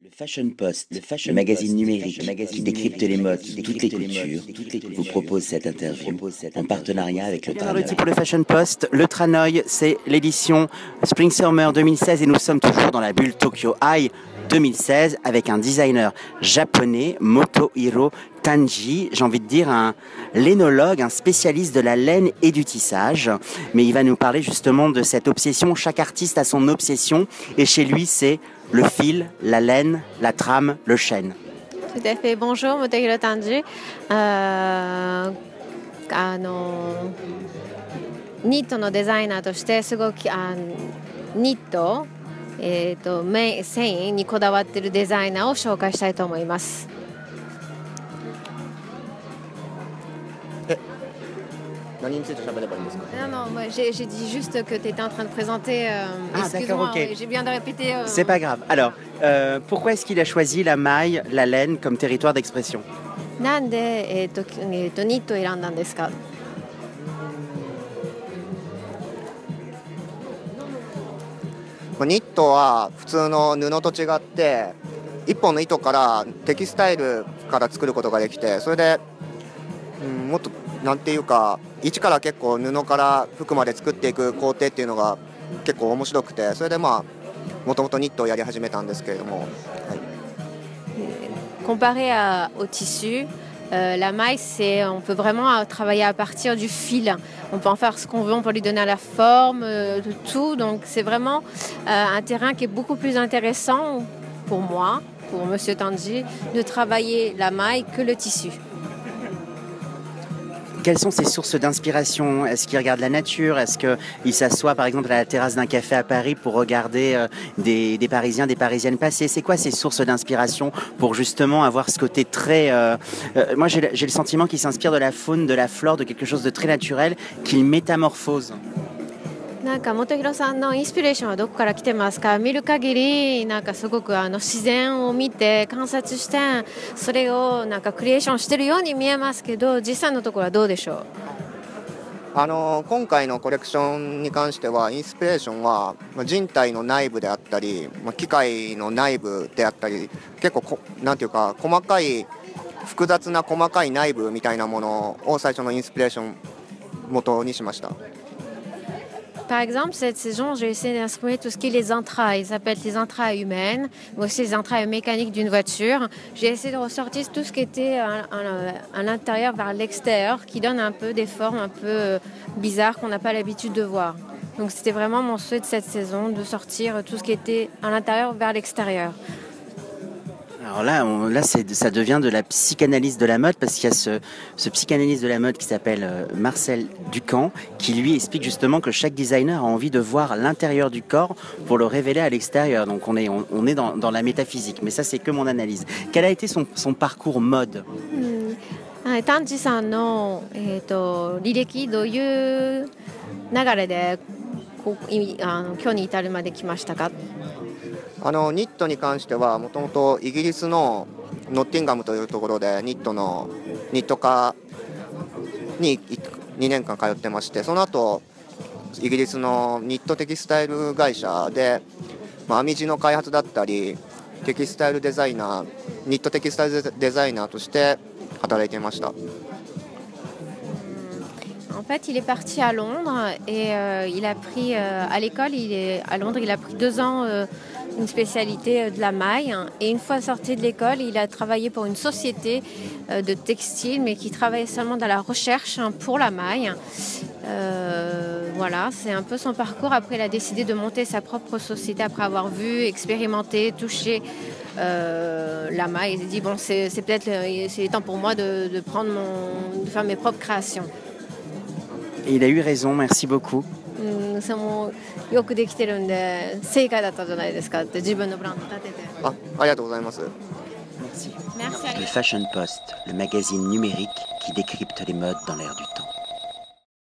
Le Fashion Post, le, fashion magazine numérique qui décrypte les modes, toutes les cultures, vous propose cette interview en partenariat avec le Tranoï. pour le Fashion Post. Le Tranoï, c'est l'édition Spring Summer 2016 et nous sommes toujours dans la bulle Tokyo High 2016 avec un designer japonais, Motohiro Tanji, j'ai envie de dire un lénologue, un spécialiste de la laine et du tissage. Mais il va nous parler justement de cette obsession. Chaque artiste a son obsession et chez lui, c'est le fil, la laine, la trame, le chêne. Tout à fait. Bonjour, Motohiro Tanji. Euh, あのニットのデザイナーとしてすごくあニット、えーと、メ繊維にこだわっているデザイナーを紹介したいと思います。 Non, non, moi j'ai dit juste que tu étais en train de présenter. Euh, ah, d'accord, ok. J'ai bien de répéter. Euh, C'est pas grave. Alors, euh, pourquoi est-ce qu'il a choisi la maille, la laine comme territoire d'expression なんで、えーとえーと、ニットを選んだんですかニットは普通の布と違って一本の糸からテキスタイルから作ることができてそれで、うん、もっとなんていうか 一から結構布から服まで作っていく工程っていうのが結構面白くてそれでまあもともとニットをやり始めたんですけれども。はい Comparé à, au tissu, euh, la maille, c'est, on peut vraiment travailler à partir du fil. On peut en faire ce qu'on veut, on peut lui donner la forme, euh, tout. Donc c'est vraiment euh, un terrain qui est beaucoup plus intéressant pour moi, pour Monsieur Tanji, de travailler la maille que le tissu. Quelles sont ses sources d'inspiration? Est-ce qu'il regarde la nature? Est-ce qu'il s'assoit par exemple à la terrasse d'un café à Paris pour regarder euh, des, Parisiens, des Parisiennes passer? C'est quoi ses sources d'inspiration pour justement avoir ce côté très... Euh, euh, moi j'ai le sentiment qu'il s'inspire de la faune, de la flore, de quelque chose de très naturel qu'il métamorphose. なんか本広さんのインスピレーションはどこから来てますか？見る限りなんかすごくあの自然を見て観察してそれをなんかクリエーションしてるように見えますけど実際のところはどうでしょう？あの今回のコレクションに関してはインスピレーションは人体の内部であったり機械の内部であったり結構こなんていうか細かい複雑な細かい内部みたいなものを最初のインスピレーション元にしました。Par exemple, cette saison, j'ai essayé d'inscrire tout ce qui est les entrailles. Ça être les entrailles humaines, mais aussi les entrailles mécaniques d'une voiture. J'ai essayé de ressortir tout ce qui était à, l'intérieur vers l'extérieur, qui donne un peu des formes un peu euh, bizarres qu'on n'a pas l'habitude de voir. Donc c'était vraiment mon souhait de cette saison, de sortir tout ce qui était à l'intérieur vers l'extérieur. Alors là, là ça devient de la psychanalyse de la mode parce qu'il y a ce, ce psychanalyste de la mode qui s'appelle euh, Marcel Ducamp qui lui explique justement que chaque designer a envie de voir l'intérieur du corps pour le révéler à l'extérieur. Donc on est, on, est dans, dans, la métaphysique, mais ça c'est que mon analyse. Quel a été son, son parcours mode hmm. 丹治さんの、えーと、履歴どういう流れでこあの今日に至るまで来ましたか あのニットに関してはもともとイギリスのノッティンガムというところでニットのニット科に2年間通ってましてその後イギリスのニットテキスタイル会社で、まあ、編み地の開発だったりテキスタイルデザイナーニットテキスタイルデザイナーとして働いていました。En fait, il est parti à Londres et euh, il a pris euh, à l'école, il est à Londres, il a pris deux ans euh, une spécialité euh, de la maille. Et une fois sorti de l'école, il a travaillé pour une société euh, de textile, mais qui travaillait seulement dans la recherche hein, pour la maille. Euh, voilà, c'est un peu son parcours. Après, il a décidé de monter sa propre société après avoir vu, expérimenté, touché la maille. Il s'est dit bon, c'est peut-être c'est temps pour moi de, prendre mon, de faire mes propres créations. Il a eu raison. Merci beaucoup. うん、それもよくできてるんで正解だったじゃないですかって自分のブランド立ててあありがとうございます Merci. Merci. Le Fashion Post, le magazine numérique qui décrypte les modes dans l'air du temps.